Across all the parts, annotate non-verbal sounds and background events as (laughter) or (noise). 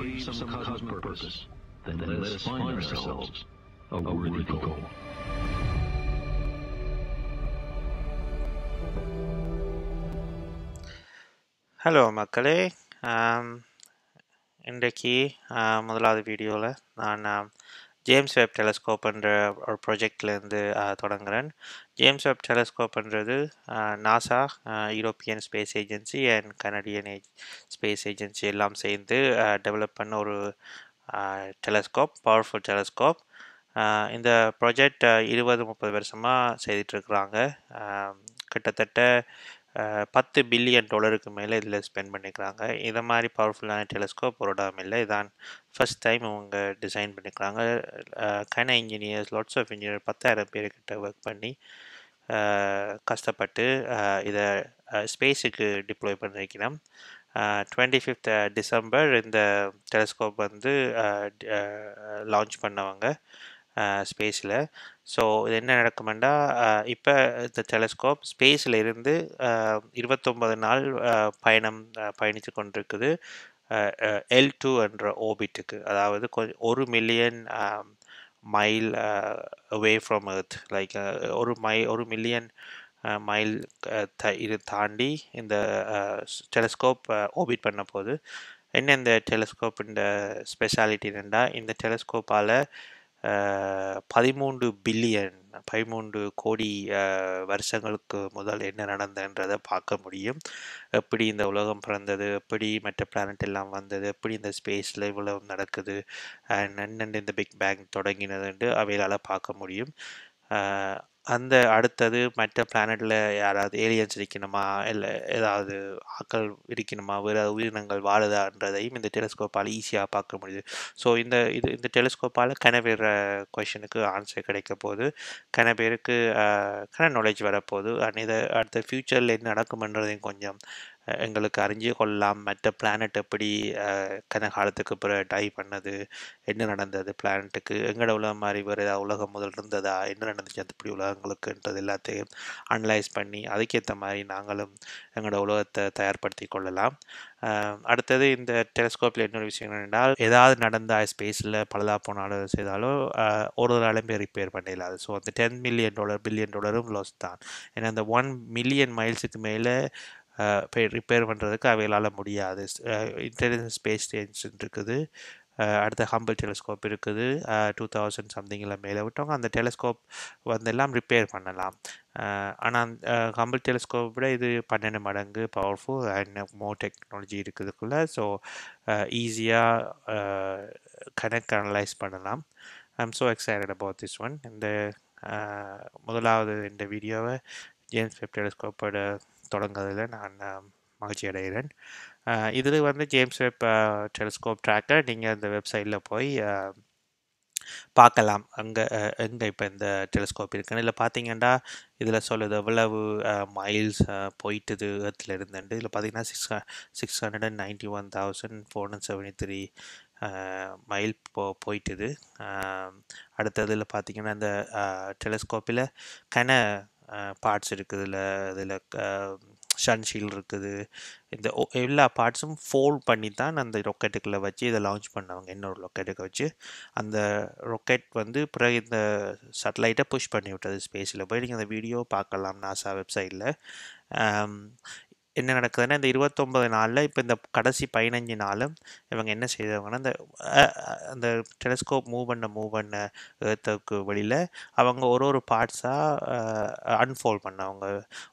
crave some cosmic purpose, then let us find ourselves a worthy goal. Hello மக்களே இன்றைக்கு முதலாவது வீடியோவில் நான் ஜேம்ஸ் வெப் டெலஸ்கோப்ன்ற ஒரு ப்ராஜெக்ட்லேருந்து தொடங்குறேன். James Webb டெலஸ்கோப்ன்றது NASA European Space Agency and Canadian age space agency எல்லாம் சேர்ந்து டெவலப் பண்ண ஒரு டெலஸ்கோப் பவர்ஃபுல் டெலஸ்கோப். இந்த ப்ராஜெக்ட் இருபது முப்பது வருஷமாக செய்துட்ருக்குறாங்க. கிட்டத்தட்ட பத்து பில்லியன் டாலருக்கு மேலே இதில் ஸ்பெண்ட் பண்ணிக்கிறாங்க. இதை மாதிரி பவர்ஃபுல்லான டெலிஸ்கோப் ஒரு இடம் இல்லை. இதான் ஃபர்ஸ்ட் டைம் இவங்க டிசைன் பண்ணிக்கிறாங்க. கன இன்ஜினியர்ஸ் லாட்ஸ் ஆஃப் இன்ஜினியர் பத்தாயிரம் பேர்கிட்ட ஒர்க் பண்ணி கஷ்டப்பட்டு இதை ஸ்பேஸுக்கு டிப்ளோய் பண்ணிருக்கிறோம் டுவெண்ட்டி ஃபிஃப்த் டிசம்பர் இந்த டெலிஸ்கோப் வந்து லான்ச் பண்ணவங்க. ஸ்பேஸில். ஸோ இது என்ன நடக்குமெண்டா இப்போ இந்த டெலஸ்கோப் ஸ்பேஸில் இருந்து இருபத்தொம்பது நாள் பயணம் பயணித்து கொண்டிருக்குது. எல் டூ என்ற ஓபிட்டுக்கு அதாவது கொஞ்சம் ஒரு million mile away from earth like ஒரு மை ஒரு மில்லியன் மைல் இது தாண்டி இந்த டெலஸ்கோப் ஓபிட் பண்ண போது என்ன இந்த டெலஸ்கோப் இந்த ஸ்பெஷாலிட்டி என்னென்னா இந்த டெலஸ்கோப்பால் பதிமூன்று பில்லியன் பதிமூன்று கோடி வருஷங்களுக்கு முதல் என்ன நடந்ததுன்றதை பார்க்க முடியும். எப்படி இந்த உலகம் பிறந்தது எப்படி மற்ற பிளானட் எல்லாம் வந்தது எப்படி இந்த ஸ்பேஸில் இவ்வளவு நடக்குது நன்னண்டு இந்த பிக் பேங் தொடங்கினதுன்ட்டு அவைகளால் பார்க்க முடியும். அந்த அடுத்தது மற்ற பிளானட்டில் யாராவது ஏலியன்ஸ் இருக்கணுமா இல்லை ஏதாவது ஆக்கள் இருக்கணுமா? வேறு உயிரினங்கள் வாழுதான்றதையும் இந்த டெலிஸ்கோப்பால் ஈஸியாக பார்க்க முடியுது. ஸோ இந்த இது இந்த டெலிஸ்கோப்பால் கனவேற கொஷனுக்கு ஆன்சர் கிடைக்க போகுது. கன பேருக்கு கன நாலேஜ் வரப்போகுது. அண்ட் இதை அடுத்த ஃப்யூச்சரில் என்ன நடக்கும்ன்றதையும் கொஞ்சம் எங்களுக்கு அறிஞ்சு கொள்ளலாம். மற்ற பிளானட் எப்படி கன காலத்துக்கு பிறகு டை பண்ணது என்ன நடந்தது பிளானட்டுக்கு எங்களோட உலகம் மாதிரி வேறு ஏதாவது உலகம் முதல் இருந்ததா என்ன நடந்துச்சு அந்த இப்படி உலகங்களுக்குன்றது எல்லாத்தையும் அனலைஸ் பண்ணி அதுக்கேற்ற மாதிரி நாங்களும் எங்களோட உலகத்தை தயார்படுத்தி கொள்ளலாம். அடுத்தது இந்த டெலிஸ்கோப்பில் இன்னொரு விஷயம் என்னென்றால் ஏதாவது நடந்தால் ஸ்பேஸில் பழுதா போனாலும் செய்தாலும் ஒரு ஒரு ஆளுமே ரிப்பேர் பண்ணிடலாது ஸோ அந்த டென் மில்லியன் டாலர் பில்லியன் டாலரும் லாஸ் தான். ஏன்னா அந்த ஒன் மில்லியன் மைல்ஸுக்கு மேலே ரிப்பேர் பண்ணுறதுக்கு அவைகளால் முடியாது. இன்டெலிஜென்ஸ் ஸ்பேஸ் ஸ்டேஷன் இருக்குது. அடுத்த ஹம்பிள் டெலிஸ்கோப் இருக்குது. டூ தௌசண்ட் சம்திங்கில் மேலே விட்டவங்க அந்த டெலிஸ்கோப் வந்து எல்லாம் ரிப்பேர் பண்ணலாம் ஆனால் ஹம்பிள் டெலிஸ்கோப் விட இது பன்னெண்டு மடங்கு பவர்ஃபுல் அண்ட் மோர் டெக்னாலஜி இருக்குதுக்குள்ளே ஸோ ஈஸியாக கனெக்ட் அனலைஸ் பண்ணலாம். I'm so excited about this one இந்த முதலாவது இந்த வீடியோவை ஜேம்ஸ் வெப் டெலிஸ்கோப்போட தொடங்குறதில் நான் மகிழ்ச்சி அடைகிறேன். இதில் வந்து ஜேம்ஸ் வெப் டெலிஸ்கோப் ட்ராக்கர் நீங்கள் இந்த வெப்சைட்டில் போய் பார்க்கலாம். அங்கே எங்கே இப்போ இந்த டெலிஸ்கோப் இருக்குன்னு. இல்லை பார்த்தீங்கன்னா இதில் சொல்லுது எவ்வளவு மைல்ஸ் போயிட்டுது எர்த்தில் இருந்துட்டு இதில் பார்த்தீங்கன்னா six six hundred and ninety one thousand four hundred seventy three mile போ போயிட்டுது. அடுத்ததில் பார்த்தீங்கன்னா அந்த டெலிஸ்கோப்பில் கன பார்ட்ஸ் இருக்குது. இதில் இதில் சன்ஷீல் இருக்குது. இந்த எல்லா பார்ட்ஸும் ஃபோல்ட் பண்ணி தான் அந்த ரொக்கெட்டுக்குள்ளே வச்சு இதை லான்ச் பண்ணவங்க. இன்னொரு ரொக்கெட்டுக்கு வச்சு அந்த ரொக்கெட் வந்து பிறகு இந்த சேட்டலைட்டை புஷ் பண்ணி விட்டது ஸ்பேஸில் போய் நீங்கள் அந்த வீடியோ பார்க்கலாம். நாசா வெப்சைட்டில் என்ன நடக்குதுன்னா இந்த இருபத்தொம்பது நாளில் இப்போ இந்த கடைசி பதினஞ்சு நாளும் இவங்க என்ன செய்தவங்கன்னா இந்த அந்த டெலிஸ்கோப் மூவ் பண்ண மூவ் பண்ண ஏர்த்துக்கு வெளியில் அவங்க ஒரு ஒரு பார்ட்ஸாக அன்ஃபோல்ட் பண்ணவங்க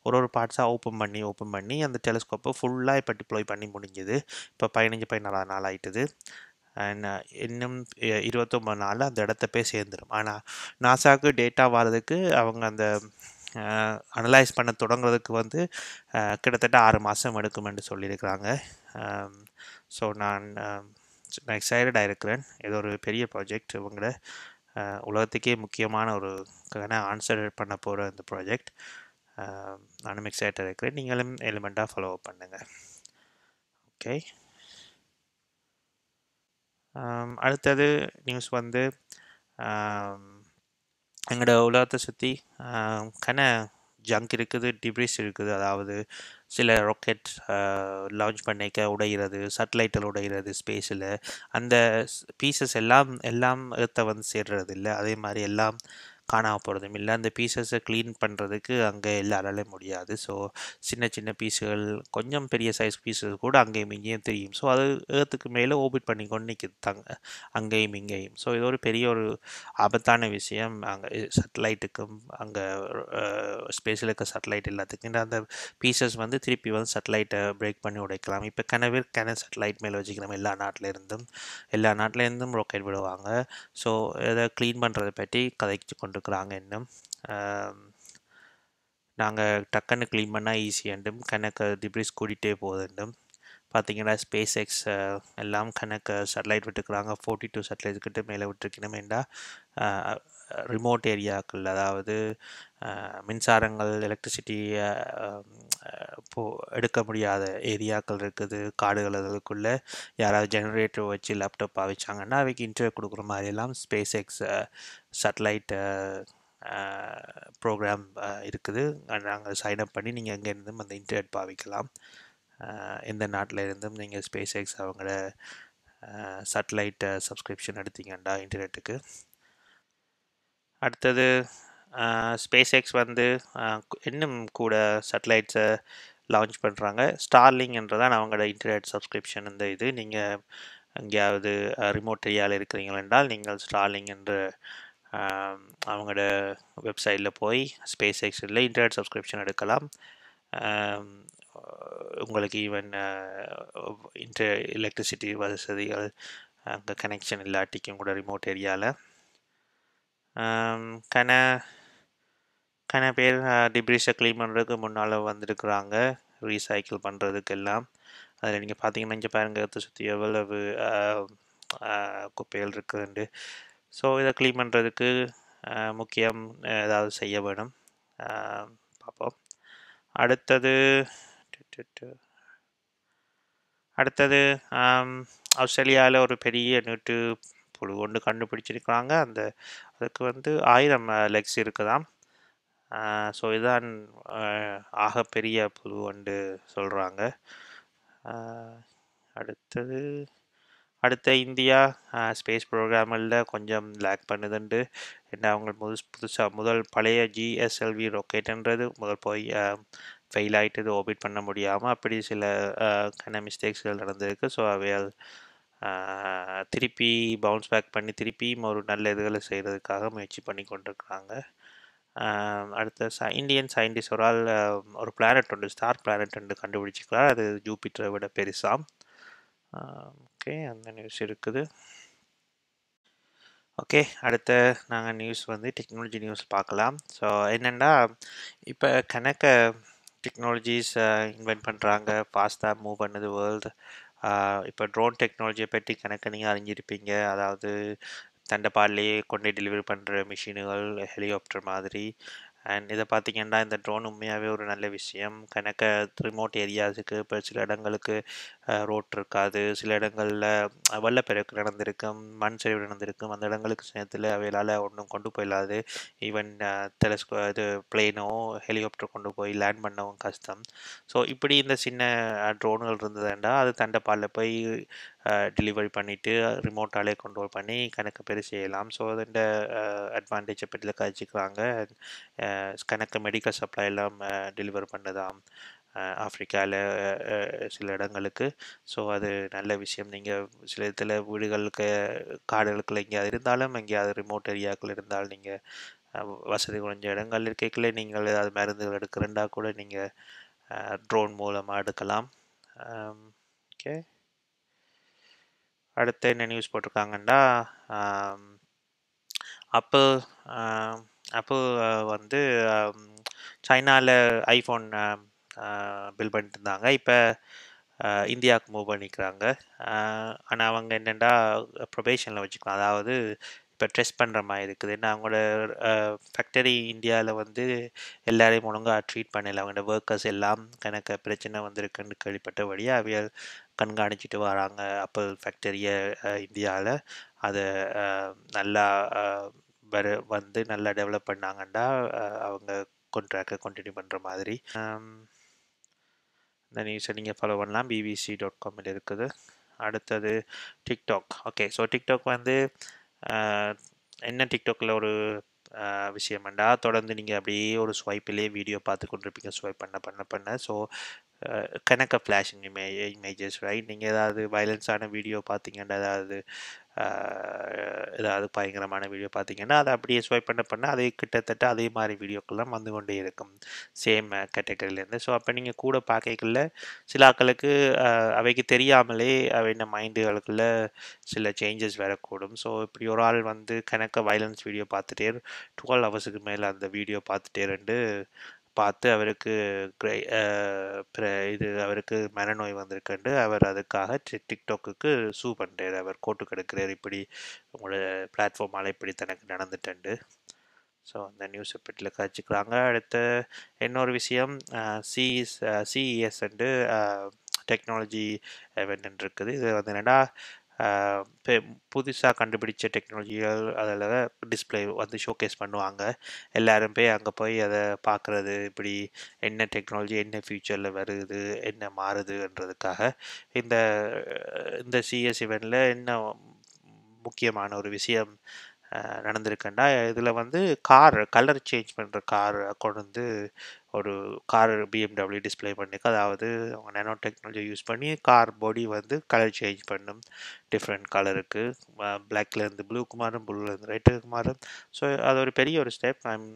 ஒரு ஒரு பார்ட்ஸாக ஓப்பன் பண்ணி ஓப்பன் பண்ணி அந்த டெலிஸ்கோப்பை ஃபுல்லாக இப்போ டிப்ளோய் பண்ணி முடிஞ்சுது. இப்போ பதினஞ்சு பதினாலாவது நாள் ஆகிட்டுது அண்ட் இன்னும் இருபத்தொம்பது நாளில் அந்த இடத்த போய் சேர்ந்துடும் ஆனால் நாசாவுக்கு டேட்டா வர்றதுக்கு அவங்க அந்த அனலைஸ் பண்ண தொடங்குறதுக்கு வந்து கிட்டத்தட்ட ஆறு மாதம் எடுக்குமென்று சொல்லியிருக்கிறாங்க. ஸோ நான் நான் எக்ஸைட்டடாக இருக்கிறேன். இது ஒரு பெரிய ப்ராஜெக்ட் இவங்கள உலகத்துக்கே முக்கியமான ஒரு ஆன்சர் பண்ண போகிற இந்த ப்ராஜெக்ட் நானும் எக்ஸைட்டடாக இருக்கிறேன். நீங்களும் எலிமெண்ட்டாக ஃபாலோ பண்ணுங்கள் ஓகே அடுத்தது நியூஸ் வந்து எங்களோட உலகத்தை சுற்றி கன ஜங்க் இருக்குது டிப்ரிஸ் இருக்குது. அதாவது சில ராக்கெட் லான்ச் பண்ணிக்க உடைகிறது சேட்டலைட்டில் உடைகிறது ஸ்பேஸில் அந்த பீசஸ் எல்லாம் எல்லாம் ஏற்ற வந்து சேர்றது இல்லை அதே மாதிரி எல்லாம் காணாமல் போகிறதும் இல்லை. அந்த பீசஸை க்ளீன் பண்ணுறதுக்கு அங்கே எல்லாராலையும் முடியாது. ஸோ சின்ன சின்ன பீஸுகள் கொஞ்சம் பெரிய சைஸ் பீஸஸ் கூட அங்கேயும் இங்கேயும் தெரியும். ஸோ அது ஏகத்துக்கு மேலே ஓபிட் பண்ணி கொண்டு நிற்கிது தங்க அங்கேயும் இங்கேயும். ஸோ இது ஒரு பெரிய ஒரு ஆபத்தான விஷயம். அங்கே சேட்டலைட்டுக்கும் அங்கே ஸ்பேஸில் இருக்க சேட்டலைட் எல்லாத்துக்கும். இந்த அந்த பீசஸ் வந்து திருப்பி வந்து சேட்டலைட்டை பிரேக் பண்ணி உடைக்கலாம். இப்போ கனவே கன சேட்டலைட் மேலே வச்சுக்கிறோம் எல்லா நாட்டில இருந்தும் எல்லா நாட்டிலேருந்தும் ராக்கெட் விடுவாங்க. ஸோ இதை க்ளீன் பண்ணுறதை பற்றி கதைச்சு இருக்கிறாங்க இன்னும். நாங்கள் டக்குன்னு க்ளீன் பண்ணால் ஈஸியாண்டும் கணக்கு டிப்ரிஸ் கூட்டிகிட்டே போகுதுண்டும் பார்த்தீங்கன்னா ஸ்பேஸ் எக்ஸ் எல்லாம் கணக்கு சேட்டலைட் விட்டுருக்குறாங்க. ஃபோர்ட்டி டூ சேட்டலைட் கிட்ட மேலே விட்டுருக்கணுமேண்டா. ரிமோட் ஏரியாக்கள் அதாவது மின்சாரங்கள் எலக்ட்ரிசிட்டி போ எடுக்க முடியாத ஏரியாக்கள் இருக்குது. காடுகள் அதுக்குள்ளே யாராவது ஜெனரேட்டர் வச்சு லேப்டாப் பாவிச்சாங்கன்னா அவைக்கு இன்டர்வியூ கொடுக்குற மாதிரியெல்லாம் ஸ்பேஸ் எக்ஸ் சேட்டலைட் ப்ரோக்ராம் இருக்குது. நாங்கள் சைன் அப் பண்ணி நீங்கள் எங்கேருந்தும் அந்த இன்டர்நெட் பாவிக்கலாம். எந்த நாட்டில் இருந்தும் நீங்கள் ஸ்பேஸ் எக்ஸ் அவங்கள சேட்டலைட் சப்ஸ்கிரிப்ஷன் எடுத்தீங்கண்டா இன்டர்நெட்டுக்கு அடுத்தது ஸ்பேஸ் எக்ஸ் வந்து இன்னும் கூட சேட்டலைட்ஸை லான்ச் பண்ணுறாங்க ஸ்டார்லிங்ன்றதான் அவங்களோட இன்டர்நெட் சப்ஸ்கிரிப்ஷன் இந்த இது. நீங்கள் எங்கேயாவது ரிமோட் ஏரியாவில் இருக்கிறீங்களா என்றால் நீங்கள் ஸ்டார்லிங் என்ற அவங்களோட வெப்சைட்டில் போய் ஸ்பேஸ் எக்ஸில் இன்டர்நெட் சப்ஸ்கிரிப்ஷன் எடுக்கலாம். உங்களுக்கு ஈவன் இன்டர் எலக்ட்ரிசிட்டி வசதிகள் அங்கே கனெக்ஷன் இல்லாட்டிக்கும் கூட ரிமோட் ஏரியாவில் கன கன பேர் டிப்ரீஸை க்ளீன் பண்ணுறதுக்கு முன்னால் வந்திருக்கிறாங்க. ரீசைக்கிள் பண்ணுறதுக்கு எல்லாம் அதில் நீங்கள் பார்த்தீங்கன்னா இங்கே பாருங்கள் சுற்றி எவ்வளவு குப்பைகள் இருக்குதுண்டு ஸோ இதை க்ளீன் பண்ணுறதுக்கு முக்கியம் ஏதாவது செய்ய வேணும். பார்ப்போம் அடுத்தது அடுத்தது ஆஸ்திரேலியாவில் ஒரு பெரிய நூற்று புழு ஒன்று கண்டுபிடிச்சிருக்கிறாங்க அந்த அதுக்கு வந்து ஆயிரம் லெக்ஸ் இருக்குதாம். ஸோ இதுதான் ஆகப்பெரிய புழு ஒன்று சொல்கிறாங்க அடுத்தது அடுத்த இந்தியா ஸ்பேஸ் ப்ரோக்ராமில் கொஞ்சம் லேக் பண்ணுதுண்டு. என்ன அவங்க புதுசு புதுசாக முதல் பழைய ஜிஎஸ்எல்வி ராக்கெட்டுன்றது முதல் போய் ஃபெயில் ஆகிட்டு ஓபிட் பண்ண முடியாமல் அப்படி சில கன மிஸ்டேக்ஸ்கள் நடந்திருக்கு. ஸோ அவையால் திருப்பி பவுன்ஸ் பேக் பண்ணி திருப்பியும் ஒரு நல்ல இதுகளை செய்கிறதுக்காக முயற்சி பண்ணி கொண்டிருக்கிறாங்க. அடுத்த ச இந்தியன் சயின்டிஸ்ட் ஒரு ஆள் ஒரு பிளானட் ஒன்று ஸ்டார் பிளானட் ஒன்று கண்டுபிடிச்சிக்கிறார் அது ஜூபிட்டரை விட பெருசாம் ஓகே அந்த நியூஸ் இருக்குது. ஓகே அடுத்த நாங்கள் நியூஸ் வந்து டெக்னாலஜி நியூஸ் பார்க்கலாம். ஸோ என்னென்னா இப்போ கணக்க டெக்னாலஜிஸ் இன்வென்ட் பண்ணுறாங்க ஃபாஸ்ட்டாக மூவ் பண்ணுது வேர்ல்டு இப்போ ட்ரோன் டெக்னாலஜியை பற்றி கணக்கு நீங்கள் அறிஞ்சிருப்பீங்க. அதாவது தண்டப்பாடிலேயே கொண்டு டெலிவரி பண்ணுற மிஷினுகள் ஹெலிகாப்டர் மாதிரி. அண்ட் இதை பார்த்தீங்கன்னா இந்த ட்ரோன் உண்மையாகவே ஒரு நல்ல விஷயம். கணக்க ரிமோட் ஏரியாஸுக்கு இப்போ சில இடங்களுக்கு ரோட் இருக்காது. சில இடங்களில் வெள்ளப்பெருக்கு நடந்திருக்கும் மண் சரிவு நடந்திருக்கும். அந்த இடங்களுக்கு நேரத்தில் அவைகளால் ஒன்றும் கொண்டு போயிடாது ஈவன் டெலஸ்கோ இது பிளேனோ ஹெலிகாப்டர் கொண்டு போய் லேண்ட் பண்ணவும் கஷ்டம். ஸோ இப்படி இந்த சின்ன ட்ரோன்கள் இருந்ததுண்டா அது தண்டப்பாலில் போய் டெலிவரி பண்ணிவிட்டு ரிமோட்டாலே கண்ட்ரோல் பண்ணி கணக்கு பேர் செய்யலாம். ஸோ அதோட அட்வான்டேஜை பற்றி கழிச்சிக்கிறாங்க கணக்கு மெடிக்கல் சப்ளை எல்லாம் டெலிவர் பண்ணதாம் ஆஃப்ரிக்காவில் சில இடங்களுக்கு. ஸோ அது நல்ல விஷயம். நீங்கள் சில இதில் வீடுகளுக்கு காடுகளுக்குள்ள எங்கேயாவது இருந்தாலும் எங்கேயாவது ரிமோட் ஏரியாக்கள் இருந்தாலும் நீங்கள் வசதி குறைஞ்ச இடங்கள் இருக்கைக்குள்ளே நீங்கள் ஏதாவது மருந்துகள் எடுக்கிறண்டா கூட நீங்கள் ட்ரோன் மூலமாக எடுக்கலாம். ஓகே அடுத்து என்ன நியூஸ் போட்டிருக்காங்கன்னா அப்பிள் அப்பிள் வந்து சைனாவில் ஐஃபோன் பில் பண்ணிட்டு இருந்தாங்க இப்போ இந்தியாவுக்கு மூவ் பண்ணிக்கிறாங்க. ஆனால் அவங்க என்னென்னா ப்ரொபேஷனில் வச்சுக்கலாம் அதாவது இப்போ ட்ரெஸ் பண்ணுற மாதிரி இருக்குது. ஏன்னா அவங்களோட ஃபேக்டரி இந்தியாவில் வந்து எல்லாரையும் ஒழுங்காக ட்ரீட் பண்ணல. அவங்களோட ஒர்க்கர்ஸ் எல்லாம் கணக்கு பிரச்சனை வந்திருக்குன்னு கேள்விப்பட்டபடியாக அவியல் கண்காணிச்சிட்டு வராங்க. அப்பல் ஃபேக்டரியை இந்தியாவில் அதை நல்லா வர வந்து நல்லா டெவலப் பண்ணாங்கன்னா அவங்க கான்ட்ராக்டை கண்டினியூ பண்ணுற மாதிரி. இந்த நியூஸை நீங்கள் ஃபாலோ பண்ணலாம். பிபிசி டாட் காமில் இருக்குது. அடுத்தது டிக்டாக் ஓகே ஸோ டிக்டாக் வந்து என்ன டிக்டாக்கில் ஒரு விஷயமெண்டா. தொடர்ந்து நீங்கள் அப்படியே ஒரு ஸ்வைப்பிலே வீடியோ பார்த்து கொண்டிருப்பீங்க. ஸ்வைப் பண்ண பண்ண பண்ண. ஸோ கணக்க ஃப்ளாஷிங் இமே இமேஜஸ் ரைட்? நீங்கள் ஏதாவது வயலன்ஸான வீடியோ பார்த்தீங்கன்னா ஏதாவது ஏதாவது பயங்கரமான வீடியோ பார்த்தீங்கன்னா அதை அப்படியே ஸ்வைப் பண்ண பண்ண அதே கிட்டத்தட்ட அதே மாதிரி வீடியோக்கெல்லாம் வந்து கொண்டே இருக்கும். சேம் கேட்டகரியிலேருந்து ஸோ அப்போ நீங்கள் கூட பார்க்கல சில ஆக்களுக்கு அவைக்கு தெரியாமலே அவைன மைண்டுகளுக்குள்ள சில சேஞ்சஸ் வரக்கூடும். ஸோ இப்படி ஒரு ஆள் வந்து கணக்க வயலன்ஸ் வீடியோ பார்த்துட்டே டுவெல் ஹவர்ஸுக்கு மேலே அந்த வீடியோ பார்த்துட்டே ரெண்டு பார்த்து அவருக்கு இது அவருக்கு மனநோய் வந்திருக்குண்டு அவர் அதுக்காக டிக்டாக்குக்கு சூ பண்ணுறார் அவர் கோட்டு கெடுக்கிறார். இப்படி உங்களோட பிளாட்ஃபார்மால் இப்படி தனக்கு நடந்துட்டண்டு ஸோ அந்த நியூஸ் பெட்டில் காய்ச்சிக்கிறாங்க அடுத்த இன்னொரு விஷயம் சிஇஸ் சிஇஎஸ் வந்து டெக்னாலஜி event இருக்குது. இது வந்து என்னென்னா புதுசாக கண்டுபிடிச்ச டெக்னாலஜிகள் அதில் டிஸ்பிளே வந்து ஷோகேஸ் பண்ணுவாங்க. எல்லோரும் போய் அங்கே போய் அதை பார்க்குறது இப்படி என்ன டெக்னாலஜி என்ன ஃப்யூச்சரில் வருது என்ன மாறுதுன்றதுக்காக இந்த இந்த சிஎஸ் இவெண்ட்டில் என்ன முக்கியமான ஒரு விஷயம் நடந்திருக்குன்னா இதில் வந்து கார் கலர் சேஞ்ச் பண்ணுற கார் கொண்டு வந்து ஒரு கார் பிஎம்டபிள்யூ டிஸ்பிளே பண்ணிக்கு அதாவது அவங்க நேனோ டெக்னாலஜி யூஸ் பண்ணி கார் பாடி வந்து கலர் சேஞ்ச் பண்ணும். டிஃப்ரெண்ட் கலருக்கு. பிளாக்லேருந்து ப்ளூக்கு மாறும் ப்ளூலேருந்து ரெட்டுக்கு மாறும். ஸோ அது ஒரு பெரிய ஒரு ஸ்டெப். ஐம்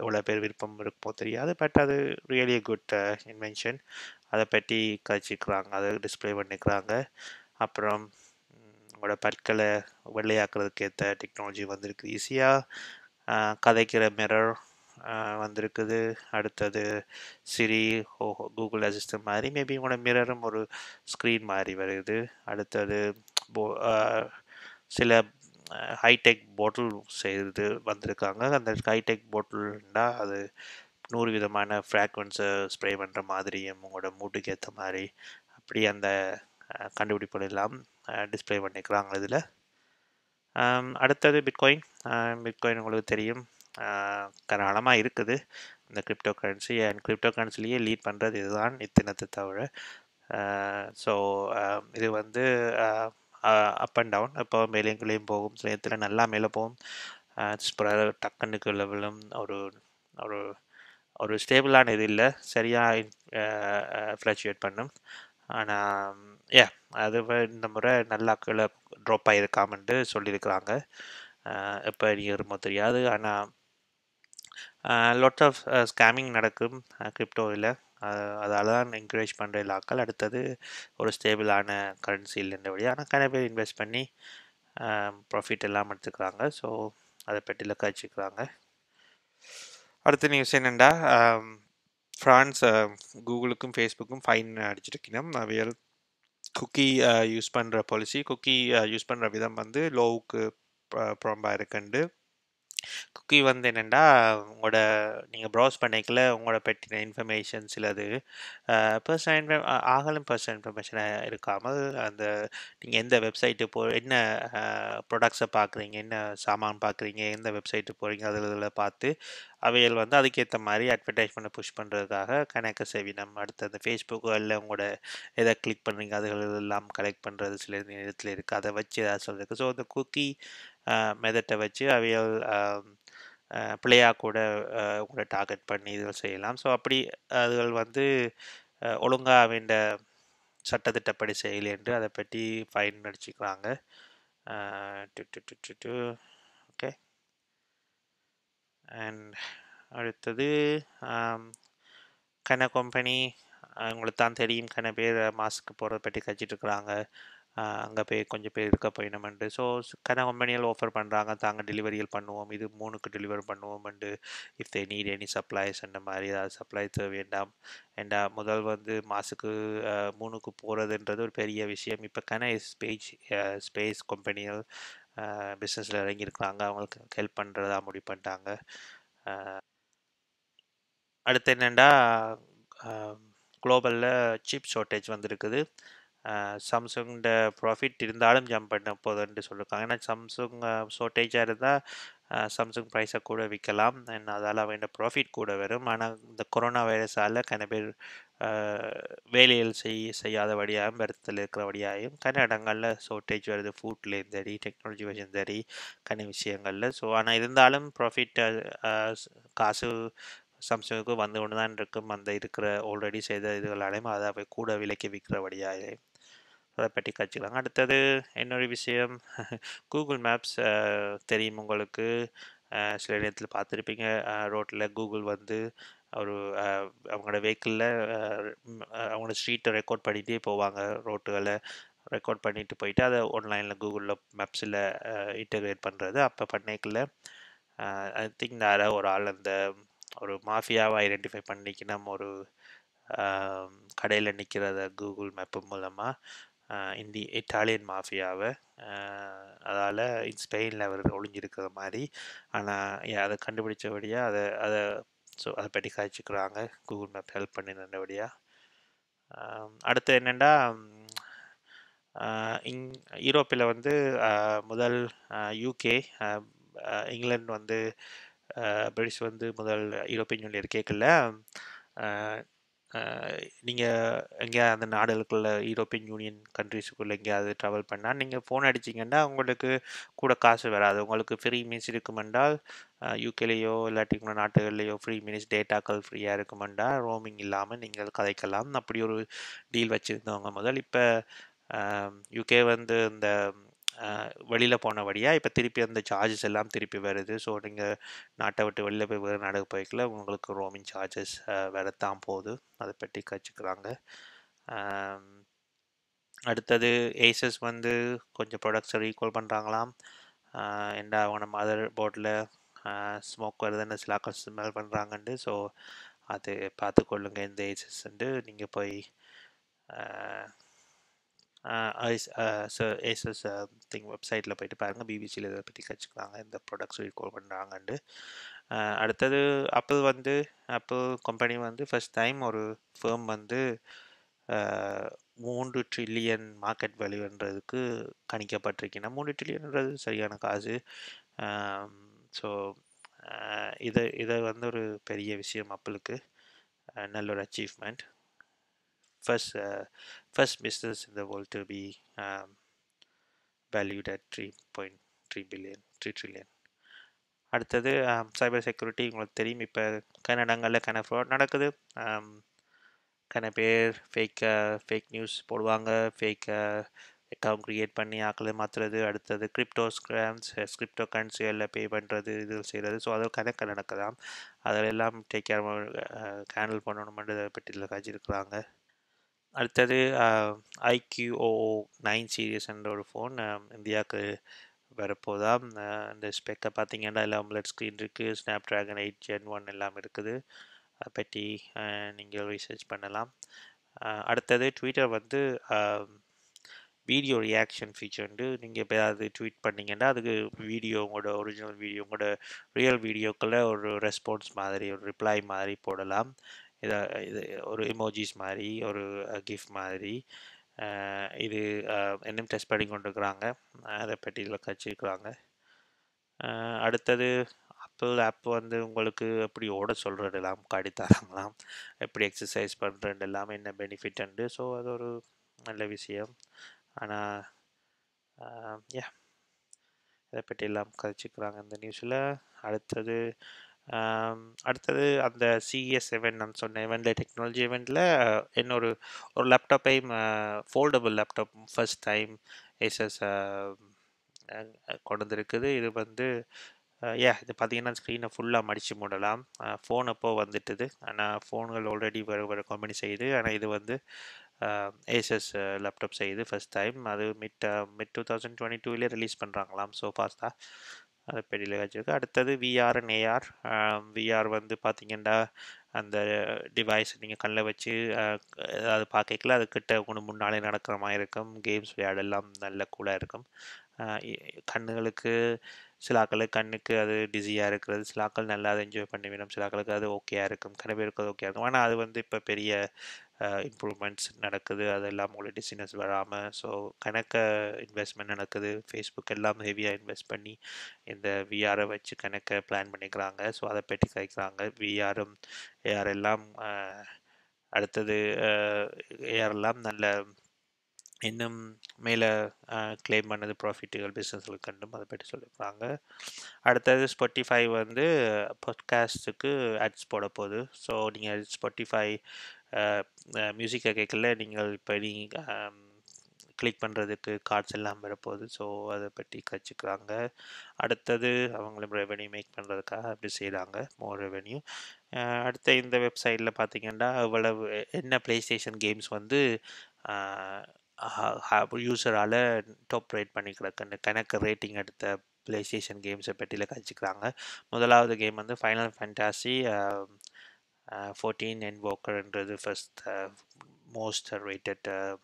இவ்வளோ பேர் விருப்பம் இருக்குமோ தெரியாது. பட் அது ரியலி குட் இன்வென்ஷன். அதை பற்றி கழிச்சிக்கிறாங்க அதை டிஸ்பிளே பண்ணிக்கிறாங்க. அப்புறம் உங்களோட பற்களை வெள்ளையாக்குறதுக்கு ஏற்ற டெக்னாலஜி வந்திருக்கு. ஈஸியாக கதைக்கிற மிரர் வந்திருக்குது. அடுத்தது சிரி ஹோ கூகுள் அசிஸ்டன்ட் மாதிரி மேபி உங்களோட மிரரும் ஒரு ஸ்க்ரீன் மாதிரி வருது. அடுத்தது போ சில ஹைடெக் பாட்டில் செய்து வந்திருக்காங்க. அந்த ஹைடெக் பாட்டில்னா அது நூறு விதமான ஃப்ராக்வன்ஸை ஸ்ப்ரே பண்ணுற மாதிரியும் உங்களோட மூட்டுக்கு ஏற்ற மாதிரி அப்படி அந்த கண்டுபிடிப்புகள் எல்லாம் டிஸ்பிளே பண்ணிக்கிறாங்க இதில். அடுத்தது பிட்காயின் பிட்காயின் உங்களுக்கு தெரியும். கராளமாக இருக்குது. இந்த கிரிப்டோ கரன்சி அண்ட் கிரிப்டோ கரன்சிலேயே லீட் பண்ணுறது இதுதான் இத்தினத்தை தவிர. ஸோ இது வந்து அப் அண்ட் டவுன் இப்போ மேலேயும் கீழேயும் போகும். சில நேரத்தில் நல்லா மேலே போகும். டக்குன்னு கீழே விழும் ஒரு ஒரு ஒரு ஸ்டேபிளான இது இல்லை. சரியாக ஃப்ளக்சுவேட் பண்ணும். ஆனால் ஏ அது இந்த முறை நல்லா கீழே ட்ராப் ஆகியிருக்காமன்ட்டு சொல்லியிருக்கிறாங்க. எப்போ ஏறுமோ தெரியாது. ஆனால் லாட்ஸ் ஆஃப் ஸ்கேமிங் நடக்கும் கிரிப்டோவில் அதால் தான் என்கரேஜ் பண்ணுற இலாக்கள் அடுத்தது ஒரு ஸ்டேபிளான கரன்சி இல்லைன்றபடி ஆனால் கன பேர் இன்வெஸ்ட் பண்ணி ப்ராஃபிட் எல்லாம் எடுத்துக்கிறாங்க. ஸோ அதை பற்றிலக்கா வச்சுக்கிறாங்க அடுத்த நியூஸ் என்னென்னா ஃப்ரான்ஸ் கூகுளுக்கும் ஃபேஸ்புக்கும் ஃபைன் அடிச்சிருக்கணும். அவையல் குக்கி யூஸ் பண்ணுற பாலிசி குக்கி யூஸ் பண்ணுற விதம் வந்து லோவுக்கு ப்ராம்பாக uh, இருக்குண்டு. குக்கி வந்து என்னென்னா உங்களோட நீங்கள் ப்ரௌஸ் பண்ணிக்கல உங்களோட பற்றின இன்ஃபர்மேஷன் சிலது பர்சனல் இன்ஃபர் ஆகலும் பர்சனல் இன்ஃபர்மேஷனாக இருக்காமல் அந்த நீங்கள் எந்த வெப்சைட்டு போ என்ன ப்ரொடக்ட்ஸை பார்க்குறீங்க என்ன சாமான் பார்க்குறீங்க எந்த வெப்சைட்டு போகிறீங்க அதில் இதில் பார்த்து அவைகள் வந்து அதுக்கேற்ற மாதிரி அட்வர்டைஸ்மெண்ட்டை புஷ் பண்ணுறதுக்காக கணக்க நம்ம அடுத்து அந்த ஃபேஸ்புக்கில் உங்களோட எதை கிளிக் பண்ணுறீங்க அதுகள் எல்லாம் கலெக்ட் பண்ணுறது சில இடத்துல இருக்குது அதை வச்சு எதாவது சொல்லியிருக்கு ஸோ அந்த குக்கி மெதட்டை வச்சு அவைகள் பிள்ளையாக கூட உங்களை டார்கெட் பண்ணி இதில் செய்யலாம். ஸோ அப்படி அதுகள் வந்து ஒழுங்காக வேண்ட சட்டத்திட்டப்படி செய்யலை என்று அதை பற்றி ஃபைன் அடிச்சுக்கிறாங்க ஓகே அண்ட் அடுத்தது கன கம்பெனி உங்களுக்கு தான் தெரியும் கன பேர் மாஸ்க்கு போகிறத பற்றி கழிச்சிட்ருக்குறாங்க அங்கே போய் கொஞ்சம் பேர் இருக்க போயினமெண்டு ஸோ கன கம்பெனிகள் ஆஃபர் பண்ணுறாங்க தாங்க டெலிவரியில் பண்ணுவோம். இது மூணுக்கு deliver பண்ணுவோம்ண்டு if they need any supplies அந்த மாதிரி ஏதாவது சப்ளை வேண்டாம் ஏண்டா முதல் வந்து மாசுக்கு மூணுக்கு போகிறதுன்றது ஒரு பெரிய விஷயம். இப்போ கன ஸ்பேஸ் ஸ்பேஸ் கம்பெனிகள் பிஸ்னஸில் இறங்கியிருக்கிறாங்க அவங்களுக்கு ஹெல்ப் பண்ணுறதா முடிவு பண்ணிட்டாங்க. அடுத்து என்னென்னா குளோபலில் சிப் ஷார்ட்டேஜ் வந்திருக்குது. சாம்சங்கோட ப்ராஃபிட் இருந்தாலும் ஜம்ப் பண்ண போகுதுன்ட்டு சொல்லியிருக்காங்க ஏன்னா சாம்சங் ஷார்ட்டேஜாக இருந்தால் சாம்சங் ப்ரைஸை கூட விற்கலாம் அண்ட் அதால் வேண்ட ப்ராஃபிட் கூட வரும். ஆனால் இந்த கொரோனா வைரஸால் கன பேர் வேலைகள் செய் செய்யாதபடியாகவும் வருத்தத்தில் இருக்கிறபடியாகவும் கன இடங்களில் ஷார்ட்டேஜ் வருது. ஃபுட்லேயும் சரி டெக்னாலஜி வச்சும் சரி கன விஷயங்களில். ஸோ ஆனால் இருந்தாலும் ப்ராஃபிட் காசு சாம்சங்குக்கு வந்து கொண்டு தான் இருக்கும். அந்த இருக்கிற ஆல்ரெடி செய்த இதுகளாலையும் அதை போய் கூட விலைக்கு விற்கிற விற்கிறபடியாக அதை பற்றி கற்றுக்கலாம் அடுத்தது இன்னொரு விஷயம் (laughs) கூகுள் மேப்ஸ் தெரியும் உங்களுக்கு. சில நேரத்தில் பார்த்துருப்பீங்க. ரோட்டில் கூகுள் வந்து ஒரு அவங்களோட வெஹிக்கிளில் அவங்களோட ஸ்ட்ரீட்டை ரெக்கார்ட் பண்ணிகிட்டே போவாங்க. ரோட்டுகளை ரெக்கார்ட் பண்ணிட்டு போயிட்டு அதை ஆன்லைனில் கூகுளில் மேப்ஸில் இன்டகிரேட் பண்ணுறது அப்போ பண்ணைக்குள்ள ஐ திங்க் யாரோ ஒரு ஆள் அந்த ஒரு மாஃபியாவை ஐடென்டிஃபை பண்ணிக்கணும். ஒரு கடையில் நிற்கிறத கூகுள் மேப்பு மூலமாக இந்தி இட்டாலியன் மாஃபியாவை. அதால் ஸ்பெயினில் அவர் ஒளிஞ்சிருக்கிற மாதிரி ஆனால் அதை கண்டுபிடிச்சபடியாக அதை அதை ஸோ அதை பற்றி காய்ச்சிக்கிறாங்க. கூகுள் மேப் ஹெல்ப் பண்ணி நின்றபடியாக அடுத்து என்னென்னா இங் யூரோப்பில் வந்து முதல் யூகே இங்கிலாந்து வந்து பிரிட்டிஷ் வந்து முதல் யூரோப்பியன் யூனியன் கேட்கல நீங்கள் எங்கேயா அந்த நாடுகளுக்குள்ள யூரோப்பியன் யூனியன் கண்ட்ரிஸுக்குள்ளே எங்கேயாவது ட்ராவல் பண்ணால் நீங்கள் ஃபோன் அடிச்சிங்கன்னா உங்களுக்கு கூட காசு வராது. உங்களுக்கு ஃப்ரீ மீன்ஸ் இருக்குமென்றால் யூகேலேயோ இல்லாட்டி நாட்டுகள்லேயோ ஃப்ரீ மினிட்ஸ் டேட்டாக்கள் ஃப்ரீயாக இருக்குமென்றால் ரோமிங் இல்லாமல் நீங்கள் கதைக்கலாம். அப்படி ஒரு டீல் வச்சுருந்தவங்க முதல். இப்போ யூகே வந்து இந்த வெளியில் போன வழியாக இப்போ திருப்பி அந்த சார்ஜஸ் எல்லாம் திருப்பி வருது. ஸோ நீங்கள் நாட்டை விட்டு வெளியில் போய் வேறு நாடுக்கு போய்க்கல உங்களுக்கு ரோமிங் சார்ஜஸ் வரத்தான் போகுது. அதை பற்றி கற்றுக்குறாங்க அடுத்தது ஏசஸ் வந்து கொஞ்சம் ப்ராடக்ட்ஸை ரீகால் பண்ணுறாங்களாம் என்ன அவங்க மதர் போர்டில் ஸ்மோக் வருதுன்னு சில ஸ்மெல் பண்ணுறாங்கன்ட்டு ஸோ அது பார்த்துக்கொள்ளுங்க இந்த ஏசஸ்ன்ட்டு நீங்கள் போய் ஏசஸ் திங் வெப்சைட்டில் போயிட்டு பாருங்கள் பிபிசியில் இதை பற்றி கற்றுக்குறாங்க இந்த ப்ராடக்ட்ஸ் ரீகால் பண்ணுறாங்கன்ட்டு அடுத்தது ஆப்பிள் வந்து ஆப்பிள் கம்பெனி வந்து ஃபஸ்ட் டைம் ஒரு ஃபேம் வந்து மூன்று ட்ரில்லியன் மார்க்கெட் வேல்யூன்றதுக்கு கணிக்கப்பட்டிருக்கீங்கன்னா மூணு ட்ரில்லியன்ன்றது சரியான காசு. ஸோ இதை இதை வந்து ஒரு பெரிய விஷயம் அப்பளுக்கு நல்ல ஒரு achievement first uh, first business in the world to be um, valued at 3.3 billion 3 trillion. அடுத்தது um, சைபர் செக்யூரிட்டி உங்களுக்கு தெரியும். இப்போ கன இடங்களில் கன ஃப்ராட் நடக்குது. Um, கன பேர் ஃபேக் ஃபேக் நியூஸ் போடுவாங்க. ஃபேக் அக்கௌண்ட் க்ரியேட் பண்ணி ஆக்களை மாற்றுறது அடுத்தது கிரிப்டோ ஸ்கிராம்ஸ் கிரிப்டோ எல்லாம் பே பண்ணுறது இது செய்கிறது ஸோ அதில் கணக்கு நடக்குதாம். அதில் எல்லாம் டேக் கேர் ஹேண்டில் uh, பண்ணணுமென்றதை பற்றி காய்ச்சிருக்கிறாங்க அடுத்தது ஐக்யூஓ நைன் சீரியஸ் என்ற ஒரு ஃபோன் இந்தியாவுக்கு வரப்போதா? இந்த ஸ்பெக்கை பார்த்தீங்கன்னா எல்லாம் அம்லெட் ஸ்க்ரீன் இருக்குது Snapdragon eight gen one எல்லாம் இருக்குது. அதை பற்றி நீங்கள் ரிசர்ச் பண்ணலாம். அடுத்தது ட்விட்டர் வந்து வீடியோ ரியாக்ஷன் ஃபீச்சர்ண்டு நீங்கள் இப்போ ஏதாவது ட்வீட் பண்ணிங்கன்னா அதுக்கு வீடியோ உங்களோட ஒரிஜினல் வீடியோ உங்களோட ரியல் வீடியோக்களில் ஒரு ரெஸ்பான்ஸ் மாதிரி ஒரு ரிப்ளை மாதிரி போடலாம். இதை இது ஒரு எமோஜிஸ் மாதிரி ஒரு கிஃப்ட் மாதிரி இது இன்னும் டெஸ்ட் பண்ணி கொண்டிருக்கிறாங்க. அதை பற்றி இதில் கச்சிருக்கிறாங்க அடுத்தது ஆப்பிள் ஆப் வந்து உங்களுக்கு எப்படி ஓட சொல்கிறது எல்லாம் எப்படி எக்ஸசைஸ் பண்ணுறது எல்லாமே என்ன பெனிஃபிட் உண்டு. ஸோ அது ஒரு நல்ல விஷயம். ஆனால் யா இதை பற்றி எல்லாம் கதைச்சிக்கிறாங்க இந்த நியூஸில் அடுத்தது அடுத்தது அந்த சிஎஸ் எவெண்ட் நான் சொன்ன எவெண்ட்டில் டெக்னாலஜி எவெண்ட்டில் இன்னொரு ஒரு லேப்டாப்பை foldable laptop first time SS கொண்டு இது வந்து ஏ இது பார்த்தீங்கன்னா ஸ்க்ரீனை ஃபுல்லாக மடித்து மூடலாம். ஃபோன் அப்போ வந்துட்டுது. ஆனால் ஃபோன்கள் ஆல்ரெடி வர வர கம்பெனி செய்யுது. ஆனால் இது வந்து ஏசஸ் லேப்டாப் செய்யுது ஃபர்ஸ்ட் டைம் அது mid mid two thousand twenty டூவிலே release பண்ணுறாங்களாம் ஸோ ஃபாஸ்ட்டாக அது பெரிய வச்சுருக்கு. அடுத்தது விஆர் அண்ட் ஏஆர் விஆர் வந்து பார்த்தீங்கன்னா அந்த டிவைஸ் நீங்கள் கண்ணில் வச்சு அது பார்க்கல அதுக்கிட்ட கிட்ட முன்னாலே நடக்கிற மாதிரி இருக்கும். கேம்ஸ் விளையாடலாம் நல்ல கூலாக இருக்கும். கண்ணுகளுக்கு சிலாக்களுக்கு கண்ணுக்கு அது டிஸியாக இருக்கிறது. சிலாக்கள் நல்லா அதை என்ஜாய் பண்ணி வேணும் சிலாக்களுக்கு அது ஓகேயாக இருக்கும். கன பேருக்கு அது ஓகே இருக்கும். ஆனால் அது வந்து இப்போ பெரிய இம்ப்ரூவ்மெண்ட்ஸ் நடக்குது. அதெல்லாம் உங்களுக்கு டிசினஸ் வராமல் ஸோ கணக்க இன்வெஸ்ட்மெண்ட் நடக்குது. ஃபேஸ்புக் எல்லாம் ஹெவியாக இன்வெஸ்ட் பண்ணி இந்த விஆரை வச்சு கணக்க பிளான் பண்ணிக்கிறாங்க. ஸோ அதை பற்றி கழிக்கிறாங்க விஆரும் ஏஆர் எல்லாம் அடுத்தது ஏஆர் எல்லாம் நல்ல இன்னும் மேலே கிளைம் பண்ணது ப்ராஃபிட்டுகள் பிஸ்னஸ்கள் கண்டும் அதை பற்றி சொல்லியிருக்கிறாங்க. அடுத்தது ஸ்பாட்டிஃபை வந்து பாட்காஸ்ட்டுக்கு ஆட்ஸ் போட போகுது. ஸோ நீங்கள் ஸ்பாட்டிஃபை மியூசிக்கை கேட்கல. நீங்கள் இப்போ நீங்கள் கிளிக் பண்ணுறதுக்கு கார்ட்ஸ் எல்லாம் வரப்போகுது. ஸோ அதை பற்றி கற்றுக்குறாங்க அடுத்தது அவங்களும் ரெவென்யூ மேக் பண்ணுறதுக்காக அப்படி செய்கிறாங்க மோர் ரெவென்யூ அடுத்த இந்த வெப்சைட்டில் பார்த்தீங்கன்னா இவ்வளவு என்ன ப்ளே ஸ்டேஷன் கேம்ஸ் வந்து யூஸரால் டாப் ரேட் பண்ணிக்கிறக்கு கணக்கு ரேட்டிங் எடுத்த ப்ளே ஸ்டேஷன் கேம்ஸை பற்றியில் கழிச்சிக்கிறாங்க முதலாவது கேம் வந்து ஃபைனல் ஃபேண்டாசி ஃபோர்டீன் என் வோக்கர்ன்றது ஃபஸ்ட் மோஸ்ட் ரேட்டட்